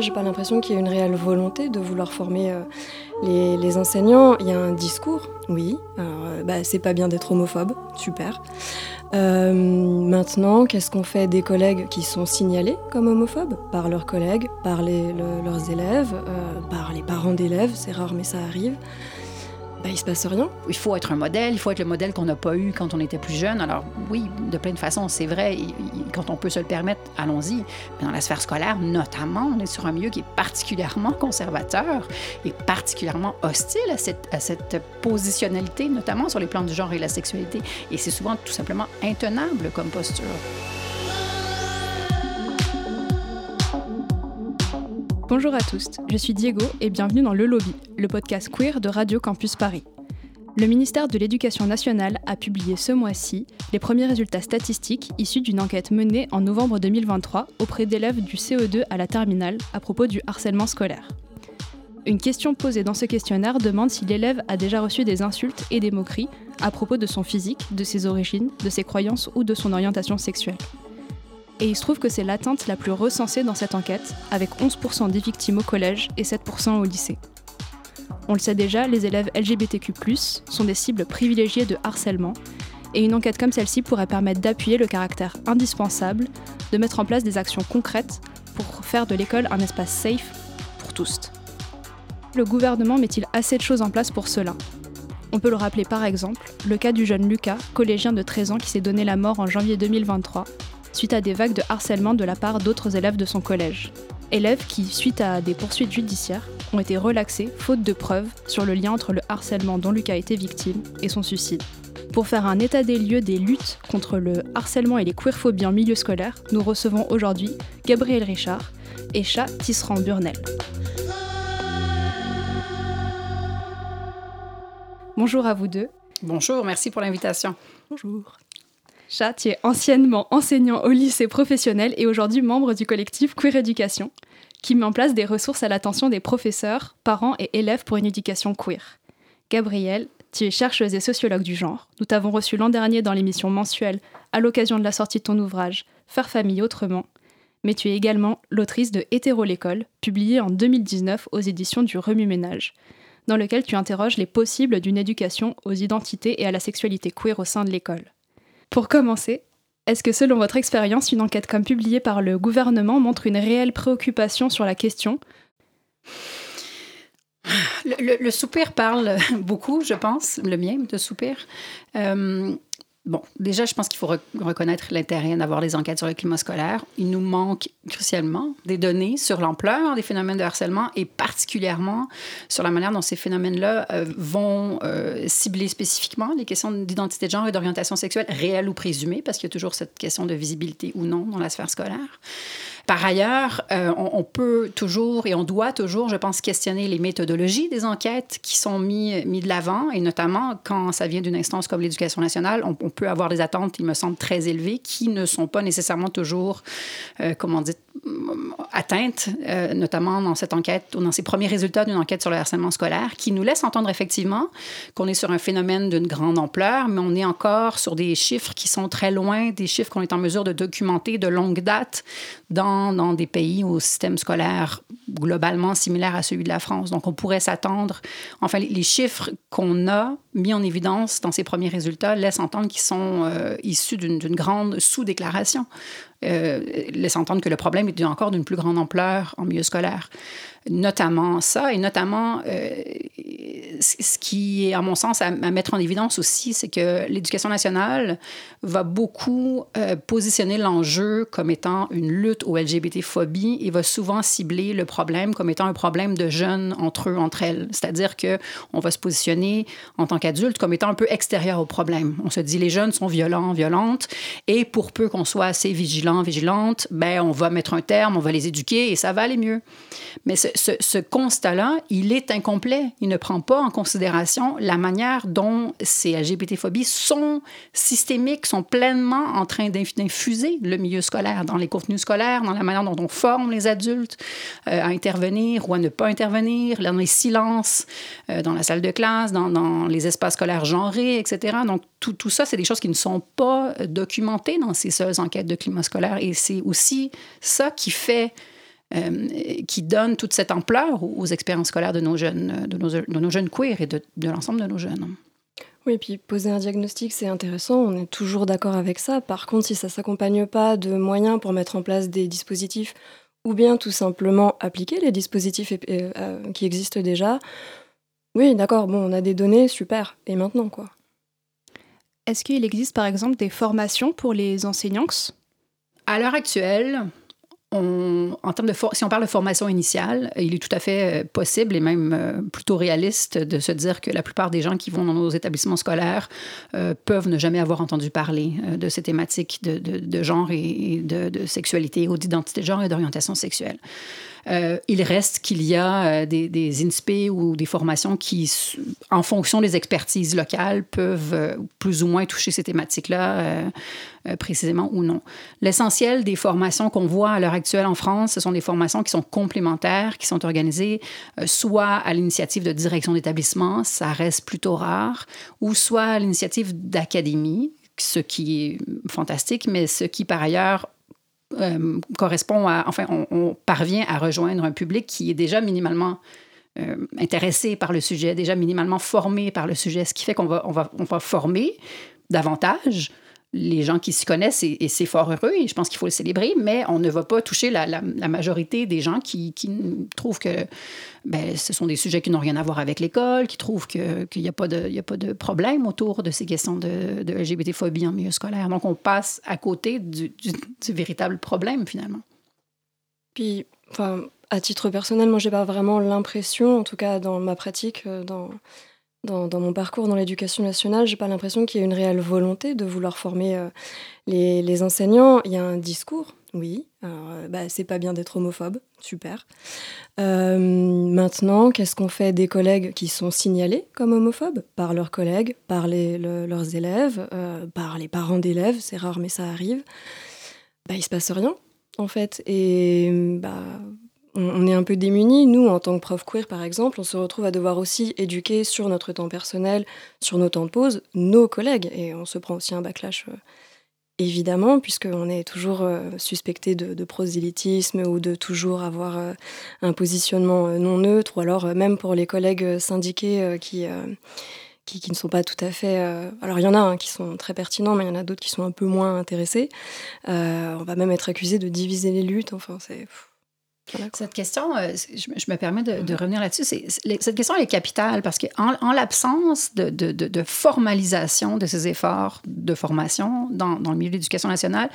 J'ai pas l'impression qu'il y ait une réelle volonté de vouloir former euh, les, enseignants. Il y a un discours, oui. Alors, bah, c'est pas bien d'être homophobe, super. maintenant, qu'est-ce qu'on fait des collègues qui sont signalés comme homophobes? Par leurs collègues, par leurs élèves, par les parents d'élèves C'est rare, mais ça arrive ben, il se passe rien. Il faut être un modèle, il faut être le modèle qu'on n'a pas eu quand on était plus jeune. Alors oui, de plein de façons, c'est vrai. Quand on peut se le permettre, allons-y. Mais dans la sphère scolaire, notamment, on est sur un milieu qui est particulièrement conservateur et particulièrement hostile à cette, à cette positionnalité, notamment sur les plans du genre et la sexualité. Et c'est souvent tout simplement intenable comme posture. Bonjour à tous, je suis Diego et bienvenue dans Le Lobby, le podcast queer de Radio Campus Paris. Le ministère de l'Éducation nationale a publié ce mois-ci les premiers résultats statistiques issus d'une enquête menée en novembre 2023 auprès d'élèves du CE2 à la terminale à propos du harcèlement scolaire. Une question posée dans ce questionnaire demande si l'élève a déjà reçu des insultes et des moqueries à propos de son physique, de ses origines, de ses croyances ou de son orientation sexuelle. Et il se trouve que c'est l'atteinte la plus recensée dans cette enquête, avec 11% des victimes au collège et 7% au lycée. On le sait déjà, les élèves LGBTQ ⁇ sont des cibles privilégiées de harcèlement, et une enquête comme celle-ci pourrait permettre d'appuyer le caractère indispensable de mettre en place des actions concrètes pour faire de l'école un espace safe pour tous. Le gouvernement met-il assez de choses en place pour cela? On peut le rappeler par exemple, le cas du jeune Lucas, collégien de 13 ans qui s'est donné la mort en janvier 2023 suite à des vagues de harcèlement de la part d'autres élèves de son collège. Élèves qui, suite à des poursuites judiciaires, ont été relaxés faute de preuves sur le lien entre le harcèlement dont Lucas a été victime et son suicide. Pour faire un état des lieux des luttes contre le harcèlement et les queerphobies en milieu scolaire, nous recevons aujourd'hui Gabriel Richard et Chat Tisserand Burnel. Bonjour à vous deux. Bonjour, merci pour l'invitation. Bonjour. Chat, tu es anciennement enseignant au lycée professionnel et aujourd'hui membre du collectif Queer Éducation, qui met en place des ressources à l'attention des professeurs, parents et élèves pour une éducation queer. Gabrielle, tu es chercheuse et sociologue du genre. Nous t'avons reçu l'an dernier dans l'émission mensuelle à l'occasion de la sortie de ton ouvrage Faire famille autrement. Mais tu es également l'autrice de Hétéro l'école, publié en 2019 aux éditions du Remue-Ménage, dans lequel tu interroges les possibles d'une éducation aux identités et à la sexualité queer au sein de l'école. Pour commencer, est-ce que selon votre expérience, une enquête comme publiée par le gouvernement montre une réelle préoccupation sur la question? Le, soupir parle beaucoup, je pense, le mien de soupir. Euh, Bon, déjà, je pense qu'il faut reconnaître l'intérêt d'avoir des enquêtes sur le climat scolaire. Il nous manque crucialement des données sur l'ampleur des phénomènes de harcèlement et particulièrement sur la manière dont ces phénomènes-là euh, vont euh, cibler spécifiquement les questions d'identité de genre et d'orientation sexuelle réelle ou présumée, parce qu'il y a toujours cette question de visibilité ou non dans la sphère scolaire. Par ailleurs, euh, on, peut toujours et on doit toujours, je pense, questionner les méthodologies des enquêtes qui sont mises mis de l'avant, et notamment quand ça vient d'une instance comme l'éducation nationale, on, peut avoir des attentes, il me semble, très élevées qui ne sont pas nécessairement toujours, euh, comment dire, atteintes, euh, notamment dans cette enquête ou dans ces premiers résultats d'une enquête sur le harcèlement scolaire, qui nous laisse entendre effectivement qu'on est sur un phénomène d'une grande ampleur, mais on est encore sur des chiffres qui sont très loin des chiffres qu'on est en mesure de documenter de longue date dans, dans des pays au système scolaire globalement similaire à celui de la France. Donc on pourrait s'attendre, enfin les chiffres qu'on a mis en évidence dans ces premiers résultats laissent entendre qu'ils sont euh, issus d'une grande sous-déclaration euh, laisse entendre que le problème est encore d'une plus grande ampleur en milieu scolaire notamment ça, et notamment euh, ce qui est, à mon sens, à, mettre en évidence aussi, c'est que l'éducation nationale va beaucoup euh, positionner l'enjeu comme étant une lutte aux LGBT-phobie et va souvent cibler le problème comme étant un problème de jeunes entre eux, entre elles. C'est-à-dire qu'on va se positionner en tant qu'adulte comme étant un peu extérieur au problème. On se dit les jeunes sont violents, violentes, et pour peu qu'on soit assez vigilant, vigilante, ben on va mettre un terme, on va les éduquer et ça va aller mieux. Mais ce, constat-là, il est incomplet. Il ne prend pas en considération la manière dont ces LGBT-phobies sont systémiques, sont pleinement en train d'infuser le milieu scolaire, dans les contenus scolaires, dans la manière dont on forme les adultes euh, à intervenir ou à ne pas intervenir, dans les silences, euh, dans la salle de classe, dans, les espaces scolaires genrés, etc. Donc, tout ça, c'est des choses qui ne sont pas documentées dans ces seules enquêtes de climat scolaire. Et c'est aussi ça qui fait qui donne toute cette ampleur aux, expériences scolaires de nos jeunes, de nos, de nos jeunes queers et de, de l'ensemble de nos jeunes. Oui, puis poser un diagnostic, c'est intéressant, on est toujours d'accord avec ça. Par contre, si ça ne s'accompagne pas de moyens pour mettre en place des dispositifs, ou bien tout simplement appliquer les dispositifs euh, qui existent déjà, oui, d'accord, bon, on a des données, super. Et maintenant, quoi? Est-ce qu'il existe par exemple des formations pour les enseignants? À l'heure actuelle, en termes de si on parle de formation initiale, il est tout à fait euh, possible et même euh, plutôt réaliste de se dire que la plupart des gens qui vont dans nos établissements scolaires euh, peuvent ne jamais avoir entendu parler de ces thématiques de, genre et, de, sexualité ou d'identité de genre et d'orientation sexuelle. Euh, il reste qu'il y a euh, des, des INSPE ou des formations qui, en fonction des expertises locales, peuvent euh, plus ou moins toucher ces thématiques-là précisément ou non. L'essentiel des formations qu'on voit à l'heure actuelle en France, ce sont des formations qui sont complémentaires, qui sont organisées soit à l'initiative de direction d'établissement, ça reste plutôt rare, ou soit à l'initiative d'académie, ce qui est fantastique, mais ce qui par ailleurs euh, correspond à, enfin, on, parvient à rejoindre un public qui est déjà minimalement euh, intéressé par le sujet, déjà minimalement formé par le sujet, ce qui fait qu'on va, on va, on va former davantage les gens qui s'y connaissent et, c'est fort heureux et je pense qu'il faut le célébrer, mais on ne va pas toucher la, majorité des gens qui, trouvent que ben, ce sont des sujets qui n'ont rien à voir avec l'école, qui trouvent qu'il n'y a, pas de, a pas de problème autour de ces questions de, de LGBT-phobie en milieu scolaire. Donc on passe à côté du, du, véritable problème finalement. Puis, enfin, à titre personnel, moi, j'ai pas vraiment l'impression, en tout cas dans ma pratique, euh, dans mon parcours dans l'éducation nationale, j'ai pas l'impression qu'il y ait une réelle volonté de vouloir former euh, les, enseignants. Il y a un discours, oui. Euh, bah, c'est pas bien d'être homophobe, super. Euh, maintenant, qu'est-ce qu'on fait des collègues qui sont signalés comme homophobes? Par leurs collègues, par leurs élèves, par les parents d'élèves C'est rare, mais ça arrive. Bah, il se passe rien, en fait. Et bah, on est un peu démunis. Nous, en tant que prof queer, par exemple, on se retrouve à devoir aussi éduquer sur notre temps personnel, sur nos temps de pause, nos collègues. Et on se prend aussi un backlash, euh, évidemment, puisqu'on est toujours euh, suspecté de, prosélytisme ou de toujours avoir euh, un positionnement non neutre, ou alors même pour les collègues syndiqués qui, ne sont pas tout à fait... alors il y en a un qui sont très pertinents, mais il y en a d'autres qui sont un peu moins intéressés. on va même être accusé de diviser les luttes. Enfin, c'est... Cette question, euh, je, me permets de, revenir là-dessus, cette question est capitale parce qu'en en, l'absence de, formalisation de ces efforts de formation dans, le milieu de l'éducation nationale,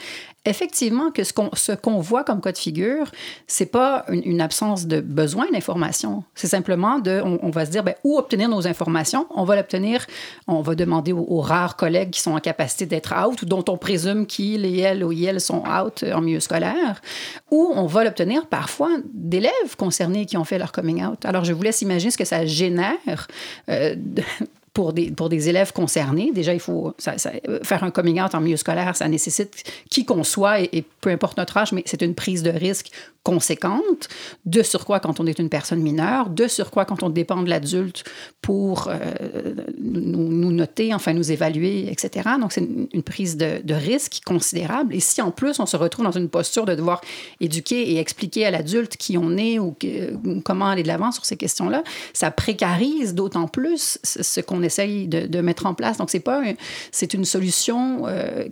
effectivement que ce qu'on voit comme cas de figure, c'est pas une, absence de besoin d'information, c'est simplement de, on, va se dire, ben, où obtenir nos informations, on va l'obtenir, on va demander aux, rares collègues qui sont en capacité d'être out ou dont on présume qu'ils et elles ou elles sont out en milieu scolaire, ou on va l'obtenir parfois d'élèves concernés qui ont fait leur coming out. Alors, je vous laisse imaginer ce que ça génère euh, pour des, pour des élèves concernés. Déjà, il faut faire un coming out en milieu scolaire, ça nécessite qui qu'on soit, et, peu importe notre âge, mais c'est une prise de risque conséquente, de surcroît quand on est une personne mineure, de surcroît quand on dépend de l'adulte pour euh, nous, noter, enfin nous évaluer, etc. Donc, c'est une, prise de, de, risque considérable. Et si en plus on se retrouve dans une posture de devoir éduquer et expliquer à l'adulte qui on est ou comment aller de l'avant sur ces questions-là, ça précarise d'autant plus ce qu'on essaye de, mettre en place. Donc, c'est pas c'est une solution euh,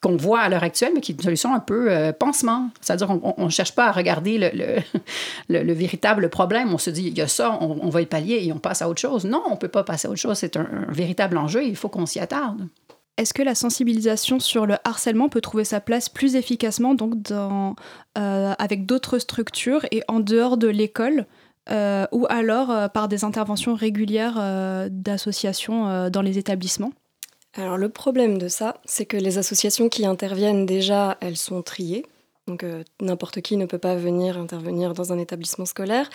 qu'on voit à l'heure actuelle, mais qui est une solution un peu euh, pansement. C'est-à-dire, on ne cherche pas à regarder le, le, véritable problème. On se dit, il y a ça, on, va y pallier et on passe à autre chose. Non, on peut pas passer à autre chose. C'est un, véritable enjeu. Il faut qu'on s'y attarde. Est-ce que la sensibilisation sur le harcèlement peut trouver sa place plus efficacement donc dans, euh, avec d'autres structures et en dehors de l'école euh, ou alors euh, par des interventions régulières euh, d'associations dans les établissements Alors le problème de ça, c'est que les associations qui interviennent déjà, elles sont triées. Donc n'importe qui ne peut pas venir intervenir dans un établissement scolaire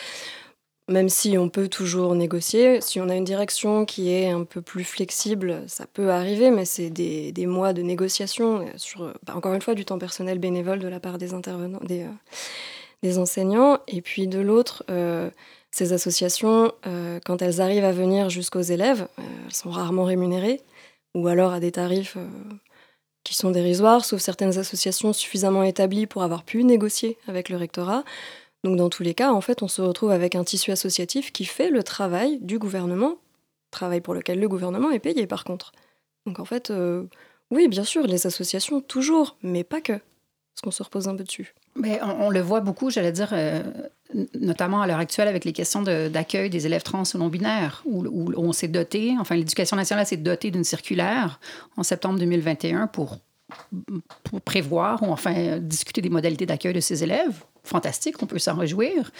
même si on peut toujours négocier, si on a une direction qui est un peu plus flexible, ça peut arriver, mais c'est des, mois de négociation sur, bah, encore une fois, du temps personnel bénévole de la part des intervenants, des enseignants. Et puis de l'autre, euh, ces associations, euh, quand elles arrivent à venir jusqu'aux élèves, euh, elles sont rarement rémunérées, ou alors à des tarifs qui sont dérisoires, sauf certaines associations suffisamment établies pour avoir pu négocier avec le rectorat. Donc dans tous les cas, en fait, on se retrouve avec un tissu associatif qui fait le travail du gouvernement, travail pour lequel le gouvernement est payé par contre. Donc en fait, oui, bien sûr, les associations, toujours, mais pas que. Parce qu'on se repose un peu dessus. Mais on, le voit beaucoup, j'allais dire, euh, notamment à l'heure actuelle avec les questions d'accueil des élèves trans ou non-binaires, où, où, on s'est doté, enfin l'éducation nationale s'est dotée d'une circulaire en septembre 2021 pour pour prévoir ou enfin discuter des modalités d'accueil de ces élèves. Fantastique, on peut s'en réjouir.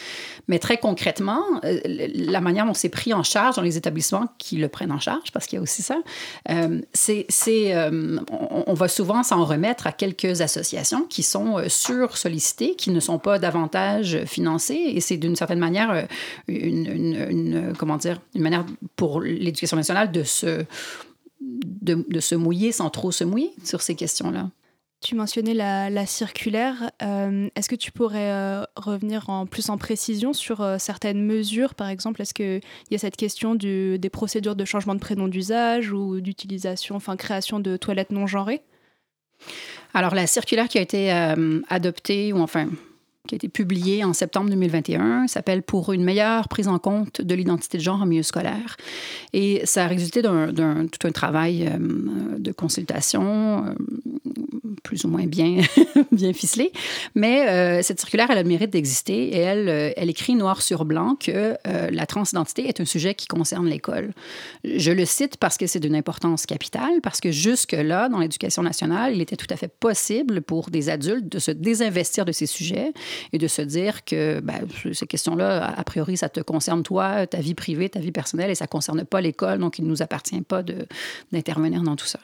Mais très concrètement, euh, la manière dont c'est pris en charge dans les établissements qui le prennent en charge, parce qu'il y a aussi ça, euh, c'est, euh, on, va souvent s'en remettre à quelques associations qui sont sur-sollicitées, qui ne sont pas davantage financées, et c'est d'une certaine manière une, une, comment dire, une manière pour l'éducation nationale de se de, se mouiller sans trop se mouiller sur ces questions-là. Tu mentionnais la, circulaire. Euh, est-ce que tu pourrais euh, revenir en plus en précision sur euh, certaines mesures? Par exemple, est-ce qu'il y a cette question des procédures de changement de prénom d'usage ou d'utilisation, enfin création de toilettes non genrées? Alors, la circulaire qui a été adoptée, ou enfin qui a été publié en septembre 2021, s'appelle Pour une meilleure prise en compte de l'identité de genre en milieu scolaire. Et ça a résulté d'un tout un travail de consultation, plus ou moins bien, bien ficelé. Mais euh, cette circulaire, elle a le mérite d'exister et elle, elle écrit noir sur blanc que la transidentité est un sujet qui concerne l'école. Je le cite parce que c'est d'une importance capitale, parce que jusque-là, dans l'éducation nationale, il était tout à fait possible pour des adultes de se désinvestir de ces sujets et de se dire que ben, ces questions-là, a priori, ça te concerne toi, ta vie privée, ta vie personnelle, et ça ne concerne pas l'école, donc il ne nous appartient pas d'intervenir dans tout ça.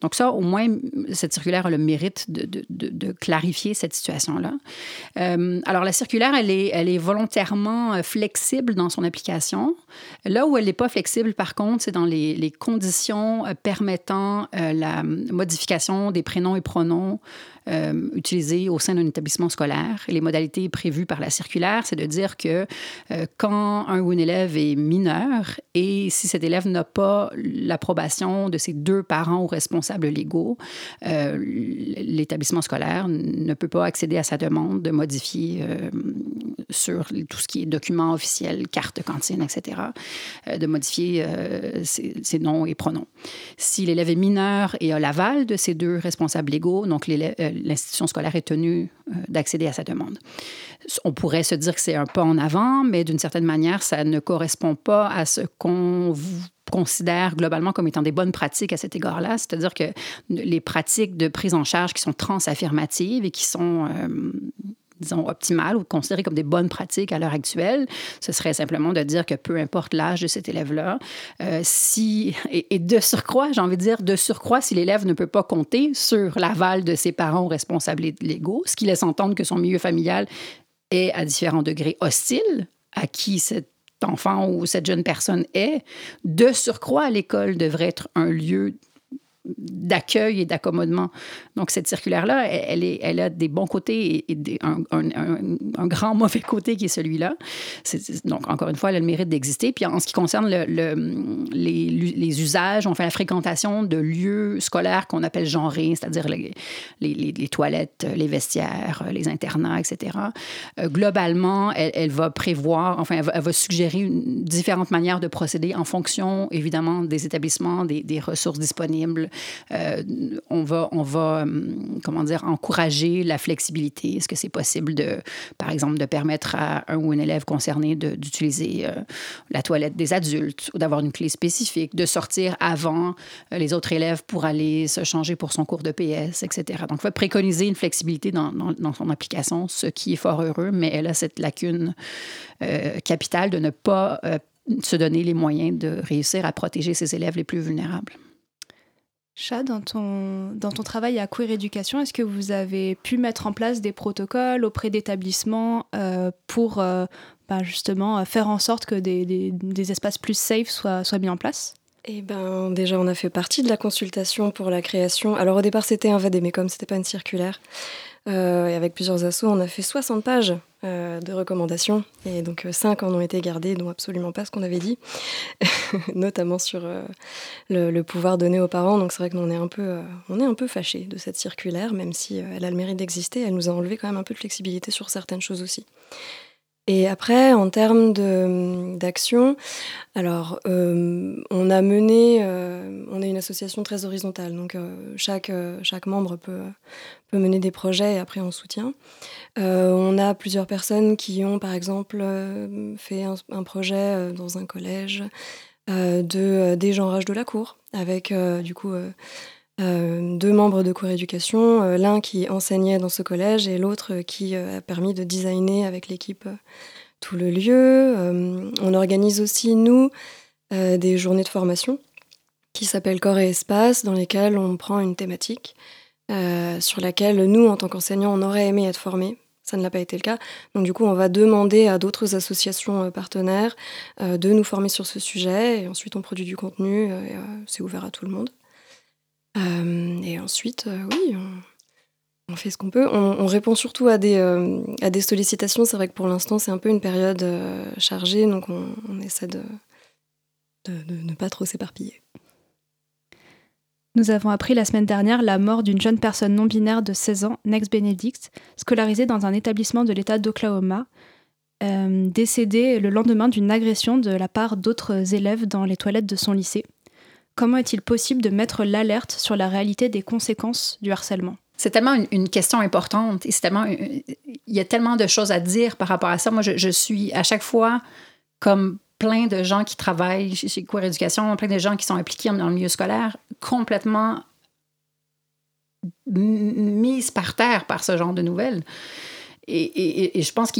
Donc ça, au moins, cette circulaire a le mérite de, clarifier cette situation-là. Euh, alors la circulaire, elle est, volontairement euh, flexible dans son application. Là où elle n'est pas flexible, par contre, c'est dans les, conditions euh, permettant la modification des prénoms et pronoms euh, utilisés au sein d'un établissement scolaire. Les modalités prévues par la circulaire, c'est de dire que euh, quand un ou une élève est mineur et si cet élève n'a pas l'approbation de ses deux parents ou responsables légaux, euh, l'établissement scolaire ne peut pas accéder à sa demande de modifier sur tout ce qui est documents officiels, carte cantine, etc., de modifier ses, ses, noms et pronoms. Si l'élève est mineur et a l'aval de ses deux responsables légaux, donc l'institution scolaire est tenue euh, d'accéder à sa demande. On pourrait se dire que c'est un pas en avant, mais d'une certaine manière, ça ne correspond pas à ce qu'on considère globalement comme étant des bonnes pratiques à cet égard-là, c'est-à-dire que les pratiques de prise en charge qui sont transaffirmatives et qui sont euh, disons, optimales ou considérées comme des bonnes pratiques à l'heure actuelle, ce serait simplement de dire que peu importe l'âge de cet élève-là, euh, si, et, de surcroît, j'ai envie de dire, de surcroît, si l'élève ne peut pas compter sur l'aval de ses parents responsables légaux, ce qui laisse entendre que son milieu familial est à différents degrés hostile à qui cet enfant ou cette jeune personne est, de surcroît, l'école devrait être un lieu d'accueil et d'accommodement. Donc, cette circulaire-là, elle, est, elle a des bons côtés et, un, un, grand mauvais côté qui est celui-là. donc, encore une fois, elle a le mérite d'exister. Puis, en ce qui concerne le, les, usages, on fait la fréquentation de lieux scolaires qu'on appelle genrés, c'est-à-dire les, les, toilettes, les vestiaires, les internats, etc. Euh, globalement, elle, va prévoir, enfin, elle va, suggérer une, différentes manières de procéder en fonction, évidemment, des établissements, des, ressources disponibles, on va, on va hum, comment dire, encourager la flexibilité. Est-ce que c'est possible, de, par exemple, de permettre à un ou une élève concerné d'utiliser euh, la toilette des adultes ou d'avoir une clé spécifique, de sortir avant euh, les autres élèves pour aller se changer pour son cours de PS, etc. Donc, il va préconiser une flexibilité dans, son application, ce qui est fort heureux, mais elle a cette lacune capitale de ne pas se donner les moyens de réussir à protéger ses élèves les plus vulnérables. Chat, dans ton, dans ton travail à Queer Éducation, est-ce que vous avez pu mettre en place des protocoles auprès d'établissements euh, pour euh, bah, justement faire en sorte que des, des, espaces plus safe soient, soient mis en place? Eh ben, déjà, on a fait partie de la consultation pour la création. Alors, au départ, c'était un VDMECOM, c'était pas une circulaire. Euh, et avec plusieurs assos, on a fait 60 pages euh, de recommandations. Et donc, 5 euh, en ont été gardées, dont absolument pas ce qu'on avait dit, notamment sur le, pouvoir donné aux parents. Donc, c'est vrai que nous, on est un peu, on est un peu fâchés de cette circulaire, même si elle a le mérite d'exister. Elle nous a enlevé quand même un peu de flexibilité sur certaines choses aussi. Et après, en termes d'action, alors on a mené, on est une association très horizontale, donc chaque, chaque membre peut, peut mener des projets et après on soutient. on a plusieurs personnes qui ont par exemple fait un, projet dans un collège de dégenrage de la cour, avec du coup euh, deux membres de coréducation, euh, l'un qui enseignait dans ce collège et l'autre qui euh, a permis de designer avec l'équipe tout le lieu. on organise aussi, nous, des journées de formation qui s'appellent Corps et Espace, dans lesquelles on prend une thématique sur laquelle nous, en tant qu'enseignants, on aurait aimé être formés. Ça ne l'a pas été le cas. Donc du coup, on va demander à d'autres associations partenaires de nous former sur ce sujet. Et ensuite, on produit du contenu. c'est ouvert à tout le monde. Euh, et ensuite, euh, oui, on, fait ce qu'on peut. On, répond surtout à des, euh, à des sollicitations. C'est vrai que pour l'instant, c'est un peu une période chargée, donc on, essaie de, de, ne pas trop s'éparpiller. Nous avons appris la semaine dernière la mort d'une jeune personne non binaire de 16 ans, Nex Benedict, scolarisée dans un établissement de l'État d'Oklahoma, décédée le lendemain d'une agression de la part d'autres élèves dans les toilettes de son lycée. Comment est-il possible de mettre l'alerte sur la réalité des conséquences du harcèlement? C'est tellement une, question importante et tellement il y a tellement de choses à dire par rapport à ça. Moi, je, suis à chaque fois comme plein de gens qui travaillent chez Queer Éducation, plein de gens qui sont impliqués dans le milieu scolaire, complètement mise par terre par ce genre de nouvelles. Et je pense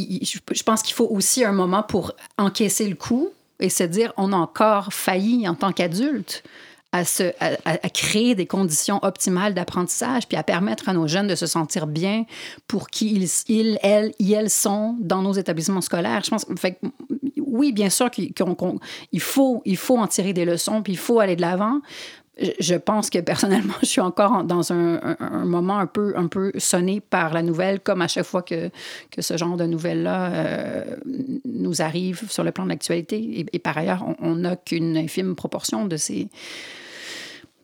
qu'il faut aussi un moment pour encaisser le coup, et se dire on a encore failli en tant qu'adulte à, se, à, créer des conditions optimales d'apprentissage, puis à permettre à nos jeunes de se sentir bien pour qui ils, ils elles, elles sont dans nos établissements scolaires. Je pense, fait, oui, bien sûr qu'il faut, il faut en tirer des leçons, puis il faut aller de l'avant, je pense que personnellement, je suis encore dans un, moment un peu, sonné par la nouvelle, comme à chaque fois que, ce genre de nouvelles-là euh, nous arrive sur le plan de l'actualité. Et, par ailleurs, on n'a qu'une infime proportion de ces,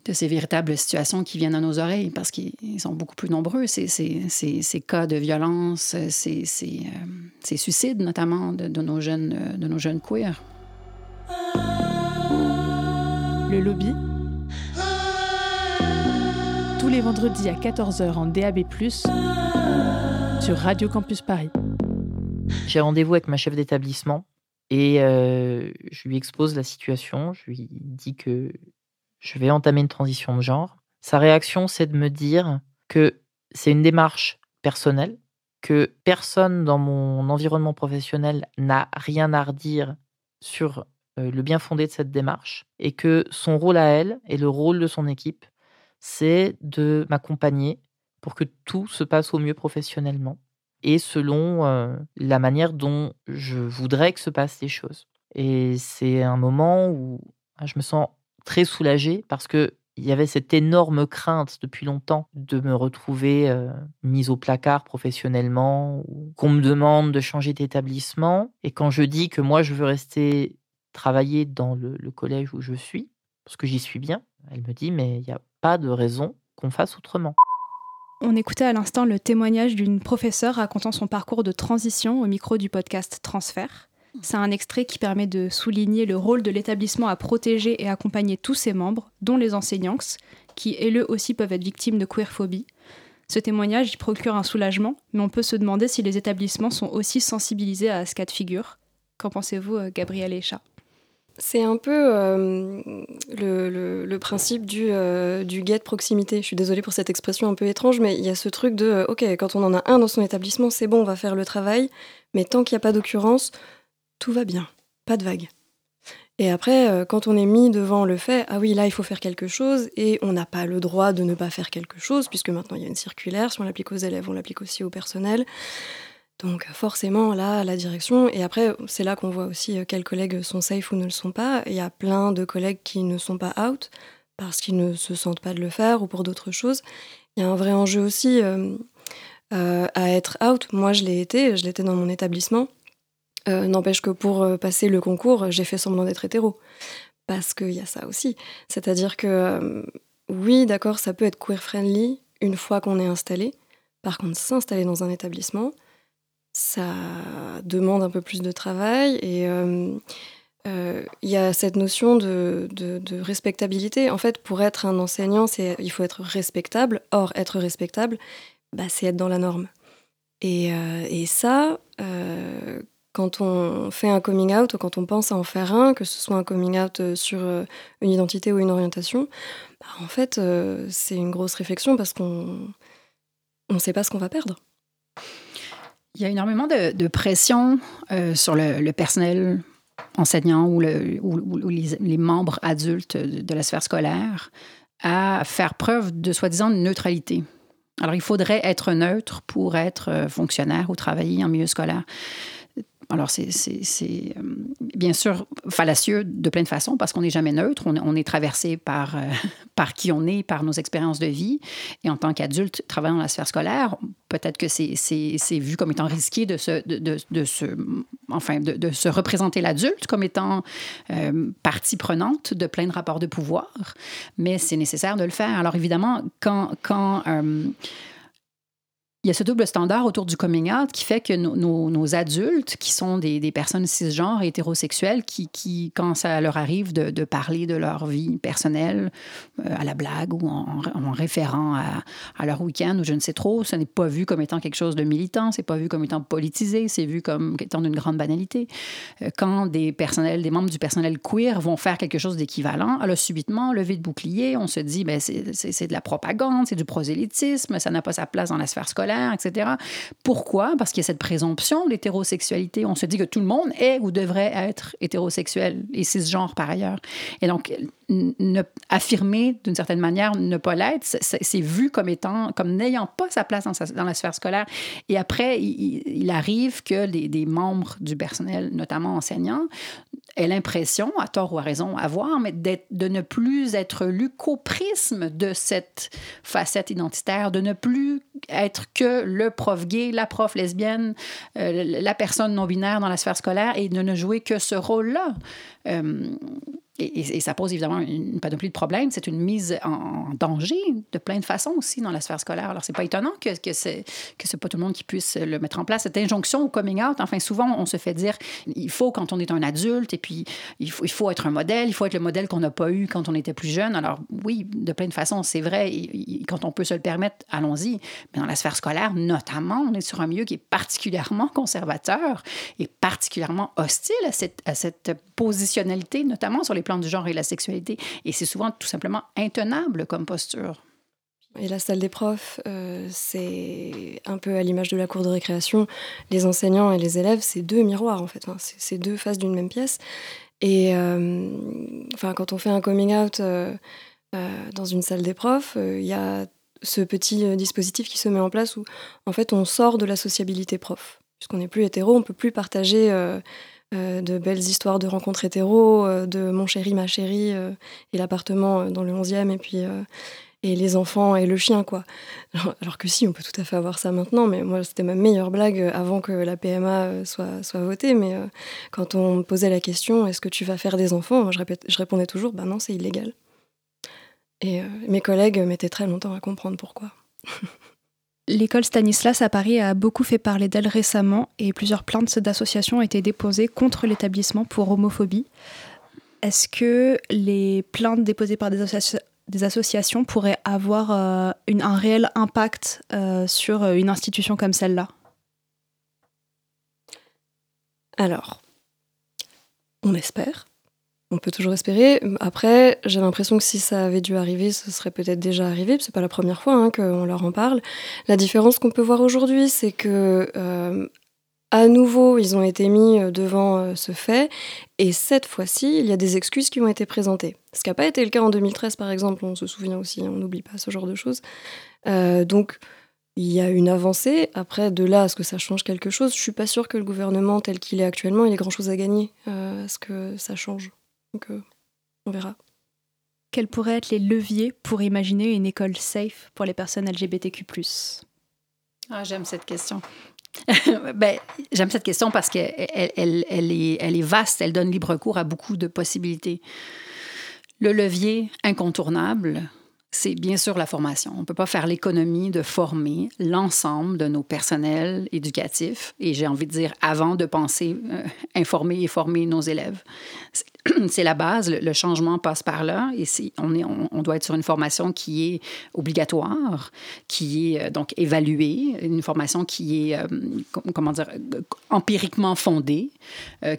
véritables situations qui viennent à nos oreilles, parce qu'ils sont beaucoup plus nombreux, ces, ces, cas de violence, ces, euh, suicides notamment de, nos jeunes, de nos jeunes queers. Le lobby tous les vendredis à 14h en DAB+, sur Radio Campus Paris. J'ai rendez-vous avec ma chef d'établissement et euh, je lui expose la situation. Je lui dis que je vais entamer une transition de genre. Sa réaction, c'est de me dire que c'est une démarche personnelle, que personne dans mon environnement professionnel n'a rien à redire sur euh, le bien fondé de cette démarche et que son rôle à elle et le rôle de son équipe, c'est de m'accompagner pour que tout se passe au mieux professionnellement et selon la manière dont je voudrais que se passent les choses. Et c'est un moment où ah, je me sens très soulagée parce que il y avait cette énorme crainte depuis longtemps de me retrouver euh, mise au placard professionnellement ou qu'on me demande de changer d'établissement. Et quand je dis que moi je veux rester travailler dans le, collège où je suis, parce que j'y suis bien, elle me dit mais il y a pas de raison qu'on fasse autrement. On écoutait à l'instant le témoignage d'une professeure racontant son parcours de transition au micro du podcast Transfert. C'est un extrait qui permet de souligner le rôle de l'établissement à protéger et accompagner tous ses membres, dont les enseignants, qui eux aussi peuvent être victimes de queerphobie. Ce témoignage y procure un soulagement, mais on peut se demander si les établissements sont aussi sensibilisés à ce cas de figure. Qu'en pensez-vous, euh, Gabriel Echa? C'est un peu euh, le, principe du, euh, guet de proximité. Je suis désolée pour cette expression un peu étrange, mais il y a ce truc de, euh, ok, quand on en a un dans son établissement, c'est bon, on va faire le travail, mais tant qu'il n'y a pas d'occurrence, tout va bien, pas de vague. Et après, quand on est mis devant le fait, ah oui, là, il faut faire quelque chose, et on n'a pas le droit de ne pas faire quelque chose, puisque maintenant il y a une circulaire, si on l'applique aux élèves, on l'applique aussi au personnel. Donc forcément, là, la direction, et après, c'est là qu'on voit aussi euh, quels collègues sont safe ou ne le sont pas. Il y a plein de collègues qui ne sont pas out parce qu'ils ne se sentent pas de le faire ou pour d'autres choses. Il y a un vrai enjeu aussi euh, euh, à être out. Moi, je l'ai été, je l'étais dans mon établissement. N'empêche que pour passer le concours, j'ai fait semblant d'être hétéro. Parce qu'il y a ça aussi. C'est-à-dire que, oui, d'accord, ça peut être queer-friendly une fois qu'on est installé. Par contre, s'installer dans un établissement, ça demande un peu plus de travail et il y a cette notion de, respectabilité. En fait, pour être un enseignant, il faut être respectable. Or, être respectable, bah, c'est être dans la norme. Et, et ça, quand on fait un coming out ou quand on pense à en faire un, que ce soit un coming out euh, sur euh, une identité ou une orientation, bah, en fait, euh, c'est une grosse réflexion parce qu'on ne sait pas ce qu'on va perdre. Il y a énormément de, pression sur le, personnel enseignant ou, le, ou, les, membres adultes de, la sphère scolaire à faire preuve de soi-disant neutralité. Alors, il faudrait être neutre pour être fonctionnaire ou travailler en milieu scolaire. Alors, c'est euh, bien sûr fallacieux de plein de façons parce qu'on n'est jamais neutre. On, est traversé par, euh, par qui on est, par nos expériences de vie. Et en tant qu'adulte travaillant dans la sphère scolaire, peut-être que c'est vu comme étant risqué de se, de, de, se, enfin, de, se représenter l'adulte comme étant euh, partie prenante de plein de rapports de pouvoir. Mais c'est nécessaire de le faire. Alors, évidemment, quand. quand il y a ce double standard autour du coming out qui fait que nos, adultes, qui sont des, personnes cisgenres et hétérosexuelles, qui, qui, quand ça leur arrive de, parler de leur vie personnelle euh, à la blague ou en, référant à, à, leur week-end ou je ne sais trop, ce n'est pas vu comme étant quelque chose de militant, c'est pas vu comme étant politisé, c'est vu comme étant d'une grande banalité. Euh, quand des personnels, des membres du personnel queer vont faire quelque chose d'équivalent, alors subitement, levé de bouclier, on se dit, ben, c'est de la propagande, c'est du prosélytisme, ça n'a pas sa place dans la sphère scolaire etc. Pourquoi? Parce qu'il y a cette présomption d'hétérosexualité. On se dit que tout le monde est ou devrait être hétérosexuel et cisgenre par ailleurs. Et donc, ne, affirmer d'une certaine manière ne pas l'être, c'est vu comme étant, comme n'ayant pas sa place dans, la sphère scolaire. Et après, il, arrive que des membres du personnel, notamment enseignants, aient l'impression, à tort ou à raison, à mais de ne plus être lu qu'au prisme de cette facette identitaire, de ne plus être que le prof gay, la prof lesbienne, euh, la personne non binaire dans la sphère scolaire et de ne jouer que ce rôle-là. Euh, et, ça pose évidemment une panoplie de problèmes. C'est une mise en danger de plein de façons aussi dans la sphère scolaire. Alors, c'est pas étonnant que, que c'est que pas tout le monde qui puisse le mettre en place. Cette injonction au coming out, enfin, souvent, on se fait dire il faut quand on est un adulte et puis il faut, il faut être un modèle, il faut être le modèle qu'on n'a pas eu quand on était plus jeune. Alors, oui, de plein de façons, c'est vrai. quand on peut se le permettre, allons-y. Mais dans la sphère scolaire, notamment, on est sur un milieu qui est particulièrement conservateur et particulièrement hostile à cette, à cette positionnalité, notamment sur les plans du genre et la sexualité. Et c'est souvent tout simplement intenable comme posture. Et la salle des profs, euh, c'est un peu à l'image de la cour de récréation. Les enseignants et les élèves, c'est deux miroirs en fait. c'est deux faces d'une même pièce. Et euh, enfin, quand on fait un coming out euh, dans une salle des profs, il y a ce petit dispositif qui se met en place où en fait on sort de la sociabilité prof. Puisqu'on n'est plus hétéro, on peut plus partager euh, de belles histoires de rencontres hétéros, euh, de mon chéri, ma chérie, euh, et l'appartement dans le 11e, et puis et les enfants et le chien, quoi. Alors, que si, on peut tout à fait avoir ça maintenant, mais moi, c'était ma meilleure blague avant que la PMA soit, votée. Mais quand on me posait la question, est-ce que tu vas faire des enfants je, je répondais toujours, bah non, c'est illégal. Et mes collègues mettaient très longtemps à comprendre pourquoi. L'école Stanislas à Paris a beaucoup fait parler d'elle récemment et plusieurs plaintes d'associations ont été déposées contre l'établissement pour homophobie. Est-ce que les plaintes déposées par des, associations pourraient avoir euh, un réel impact euh, sur euh, une institution comme celle-là? Alors, on espère. On peut toujours espérer. Après, j'ai l'impression que si ça avait dû arriver, ce serait peut-être déjà arrivé. C'est pas la première fois hein, qu'on leur en parle. La différence qu'on peut voir aujourd'hui, c'est que euh, à nouveau, ils ont été mis euh, devant euh, ce fait, et cette fois-ci, il y a des excuses qui ont été présentées. Ce qui n'a pas été le cas en 2013, par exemple. On se souvient aussi, on n'oublie pas ce genre de choses. donc il y a une avancée. Après, de là à ce que ça change quelque chose, je suis pas sûre que le gouvernement tel qu'il est actuellement, il ait grand chose à gagner à ce que ça change. Donc, euh, on verra. Quels pourraient être les leviers pour imaginer une école safe pour les personnes LGBTQ ah, J'aime cette question. ben, J'aime cette question parce qu'elle elle, elle, est, elle est vaste, elle donne libre cours à beaucoup de possibilités. Le levier incontournable, c'est bien sûr la formation. On ne peut pas faire l'économie de former l'ensemble de nos personnels éducatifs, et j'ai envie de dire avant de penser euh, informer et former nos élèves. C'est la base, le, changement passe par là, et on, doit être sur une formation qui est obligatoire, qui est euh, donc évaluée, une formation qui est, euh, comment dire, empiriquement fondée,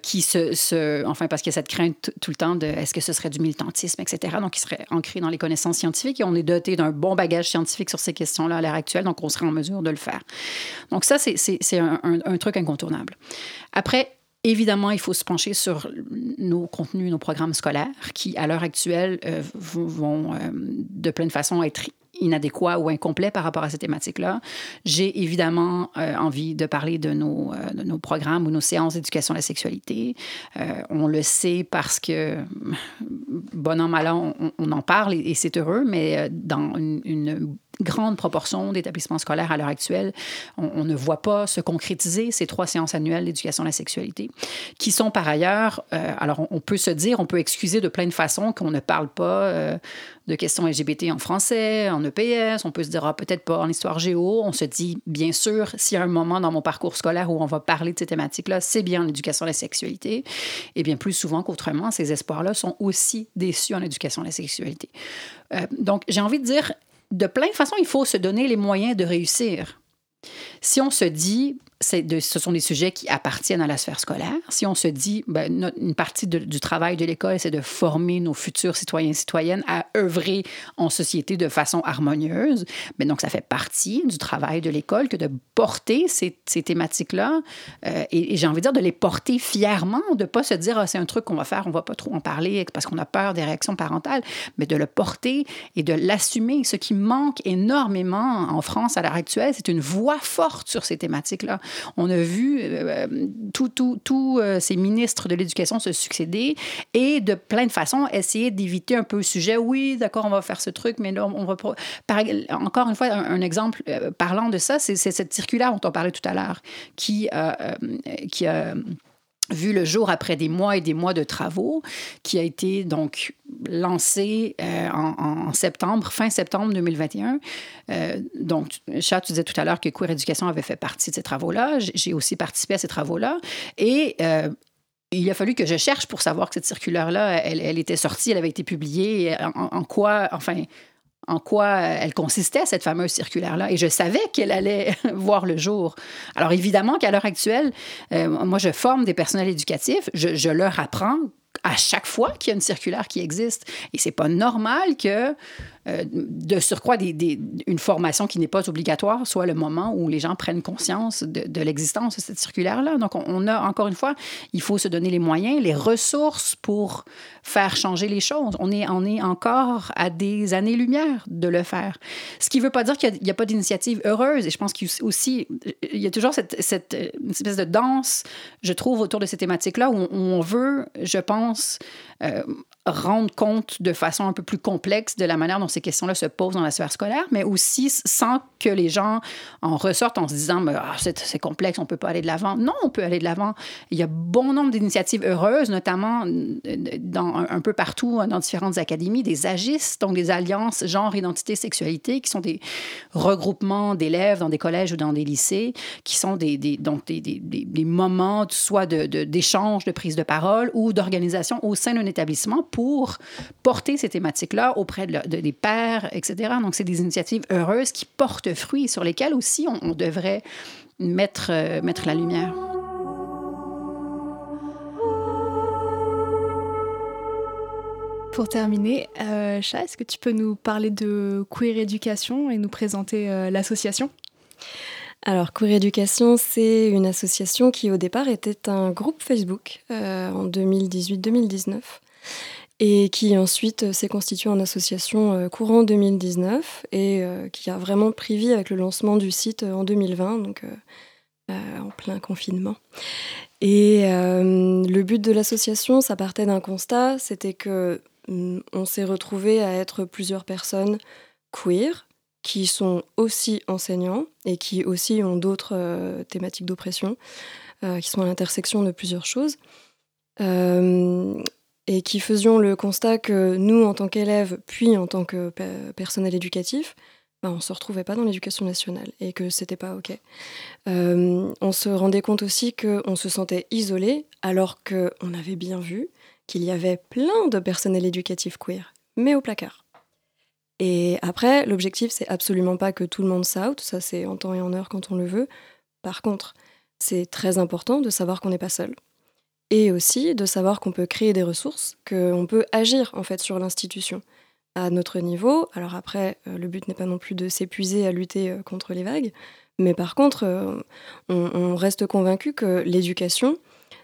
qui se, enfin, parce qu'il y a cette crainte tout le temps de est-ce que ce serait du militantisme, etc., donc qui serait ancré dans les connaissances scientifiques on est doté d'un bon bagage scientifique sur ces questions-là à l'heure actuelle, donc on serait en mesure de le faire. Donc ça, c'est un, un, truc incontournable. Après, Évidemment, il faut se pencher sur nos contenus, nos programmes scolaires qui, à l'heure actuelle, euh, vont, euh, de pleine façon être inadéquat ou incomplet par rapport à cette thématique-là. J'ai évidemment euh, envie de parler de nos, euh, de nos programmes ou nos séances d'éducation à la sexualité. Euh, on le sait parce que, bon an, mal an, on, en parle et, c'est heureux, mais dans une, une grande proportion d'établissements scolaires à l'heure actuelle, on, ne voit pas se concrétiser ces trois séances annuelles d'éducation à la sexualité, qui sont par ailleurs, alors on, peut se dire, on peut excuser de plein de façons qu'on ne parle pas de questions LGBT en français, en EPS, on peut se dire ah, peut-être pas en histoire géo. On se dit, bien sûr, s'il y a un moment dans mon parcours scolaire où on va parler de ces thématiques-là, c'est bien l'éducation à la sexualité. Et bien plus souvent qu'autrement, ces espoirs-là sont aussi déçus en éducation à la sexualité. Euh, donc, j'ai envie de dire, de plein de façons, il faut se donner les moyens de réussir. Si on se dit, ce sont des sujets qui appartiennent à la sphère scolaire. Si on se dit, ben, une partie du travail de l'école, c'est de former nos futurs citoyens et citoyennes à œuvrer en société de façon harmonieuse, mais ben, donc ça fait partie du travail de l'école que de porter ces, thématiques-là euh, et, j'ai envie de dire de les porter fièrement, de pas se dire, ah, c'est un truc qu'on va faire, on va pas trop en parler parce qu'on a peur des réactions parentales, mais de le porter et de l'assumer. Ce qui manque énormément en France à l'heure actuelle, c'est une voix forte sur ces thématiques-là. On a vu euh, tous euh, ces ministres de l'Éducation se succéder et de plein de façons essayer d'éviter un peu le sujet. Oui, d'accord, on va faire ce truc, mais là, on va... Encore une fois, un, exemple euh, parlant de ça, c'est cette circulaire dont on parlait tout à l'heure, qui, qui vu le jour après des mois et des mois de travaux, qui a été donc lancé euh, en, septembre, fin septembre 2021. Euh, donc, Chat, tu disais tout à l'heure que Queer Éducation avait fait partie de ces travaux-là. J'ai aussi participé à ces travaux-là. Et euh, il a fallu que je cherche pour savoir que cette circulaire-là, elle, était sortie, elle avait été publiée, en quoi, enfin, en quoi elle consistait, cette fameuse circulaire-là. Et je savais qu'elle allait voir le jour. Alors évidemment qu'à l'heure actuelle, euh, moi, je forme des personnels éducatifs, je, je leur apprends à chaque fois qu'il y a une circulaire qui existe. Et c'est pas normal que euh, de surcroît, des, une formation qui n'est pas obligatoire soit le moment où les gens prennent conscience de, l'existence de cette circulaire-là. Donc, on, a, encore une fois, il faut se donner les moyens, les ressources pour faire changer les choses. On est, on est encore à des années-lumière de le faire. Ce qui ne veut pas dire qu'il n'y a, pas d'initiative heureuse. Et je pense qu'il aussi, il y a toujours cette, cette espèce de danse, je trouve, autour de ces thématiques-là, où, on veut, je pense, euh, rendre compte de façon un peu plus complexe de la manière dont ces questions-là se posent dans la sphère scolaire, mais aussi sans que les gens en ressortent en se disant ah, c'est complexe, on ne peut pas aller de l'avant. Non, on peut aller de l'avant. Il y a bon nombre d'initiatives heureuses, notamment un peu partout dans différentes académies, des AGIS, donc des alliances genre, identité, sexualité, qui sont des regroupements d'élèves dans des collèges ou dans des lycées, qui sont des, donc des, moments soit d'échange, de, de prise de parole ou d'organisation au sein d'un établissement pour porter ces thématiques-là auprès de, des pères, etc. Donc, c'est des initiatives heureuses qui portent fruit, sur lesquelles aussi on, devrait mettre, euh, mettre la lumière. Pour terminer, euh, Chat, est-ce que tu peux nous parler de Queer Éducation et nous présenter euh, l'association? Alors, Queer Éducation, c'est une association qui, au départ, était un groupe Facebook en 2018-2019 et qui ensuite euh, s'est constitué en association euh, courant 2019 et euh, qui a vraiment pris vie avec le lancement du site en 2020, donc en plein confinement. Et le but de l'association, ça partait d'un constat, c'était que mm, on s'est retrouvé à être plusieurs personnes queer qui sont aussi enseignants et qui aussi ont d'autres thématiques d'oppression, qui sont à l'intersection de plusieurs choses. et qui faisions le constat que nous, en tant qu'élèves, puis en tant que personnel éducatif, ben, on ne se retrouvait pas dans l'éducation nationale et que c'était pas OK. Euh, on se rendait compte aussi qu'on se sentait isolé alors qu'on avait bien vu qu'il y avait plein de personnel éducatif queer, mais au placard. Et après, l'objectif, c'est absolument pas que tout le monde s'out, ça c'est en temps et en heure quand on le veut. Par contre, c'est très important de savoir qu'on n'est pas seul. Et aussi de savoir qu'on peut créer des ressources, qu'on peut agir en fait sur l'institution à notre niveau. Alors après, euh, le but n'est pas non plus de s'épuiser à lutter euh, contre les vagues, mais par contre, euh, on, reste convaincu que l'éducation,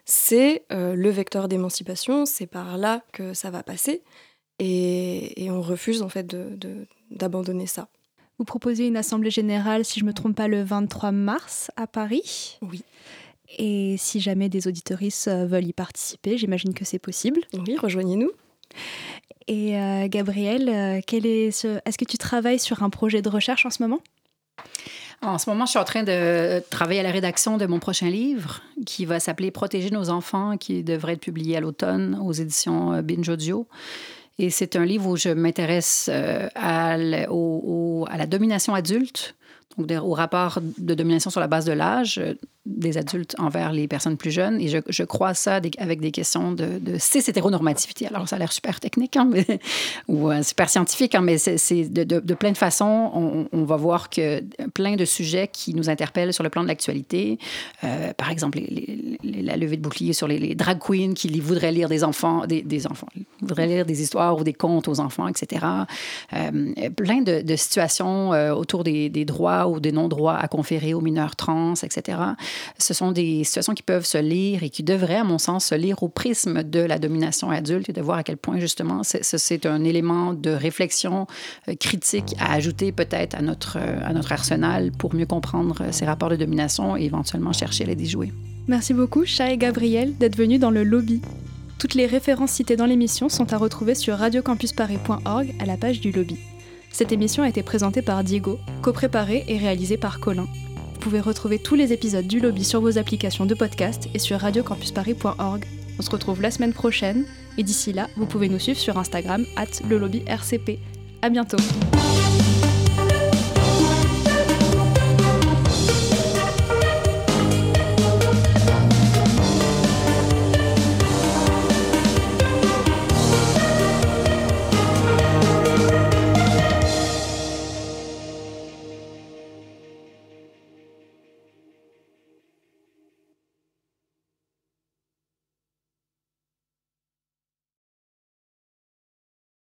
c'est le vecteur d'émancipation, c'est par là que ça va passer, et, on refuse en fait d'abandonner ça. Vous proposez une assemblée générale, si je ne me trompe pas, le 23 mars à Paris. Oui. Et si jamais des auditoristes veulent y participer, j'imagine que c'est possible. Oui, rejoignez-nous. Et euh, Gabriel, euh, est-ce est que tu travailles sur un projet de recherche en ce moment? En ce moment, je suis en train de travailler à la rédaction de mon prochain livre qui va s'appeler Protéger nos enfants, qui devrait être publié à l'automne aux éditions euh, Binge Audio. Et c'est un livre où je m'intéresse à, à, la domination adulte, donc au rapport de domination sur la base de l'âge, des adultes envers les personnes plus jeunes. Et je, crois ça avec des questions de, de cis-hétéronormativité. Alors, ça a l'air super technique hein, ou euh, super scientifique, hein, mais c'est de, plein de façons, on, va voir que plein de sujets qui nous interpellent sur le plan de l'actualité, euh, par exemple, la levée de bouclier sur les, drag queens qui voudraient lire des enfants, des, enfants, voudraient lire des histoires ou des contes aux enfants, etc. Euh, plein de, situations autour des droits ou des non-droits à conférer aux mineurs trans, etc. Ce sont des situations qui peuvent se lire et qui devraient, à mon sens, se lire au prisme de la domination adulte et de voir à quel point, justement, c'est un élément de réflexion euh, critique à ajouter peut-être à notre, euh, arsenal pour mieux comprendre euh, ces rapports de domination et éventuellement chercher à les déjouer. Merci beaucoup, Chat et Gabriel, d'être venus dans le lobby. Toutes les références citées dans l'émission sont à retrouver sur radiocampusparis.org à la page du lobby. Cette émission a été présentée par Diego, co-préparée et réalisée par Colin. Vous pouvez retrouver tous les épisodes du lobby sur vos applications de podcast et sur radiocampusparis.org. On se retrouve la semaine prochaine et d'ici là, vous pouvez nous suivre sur Instagram at le lobby RCP. À bientôt.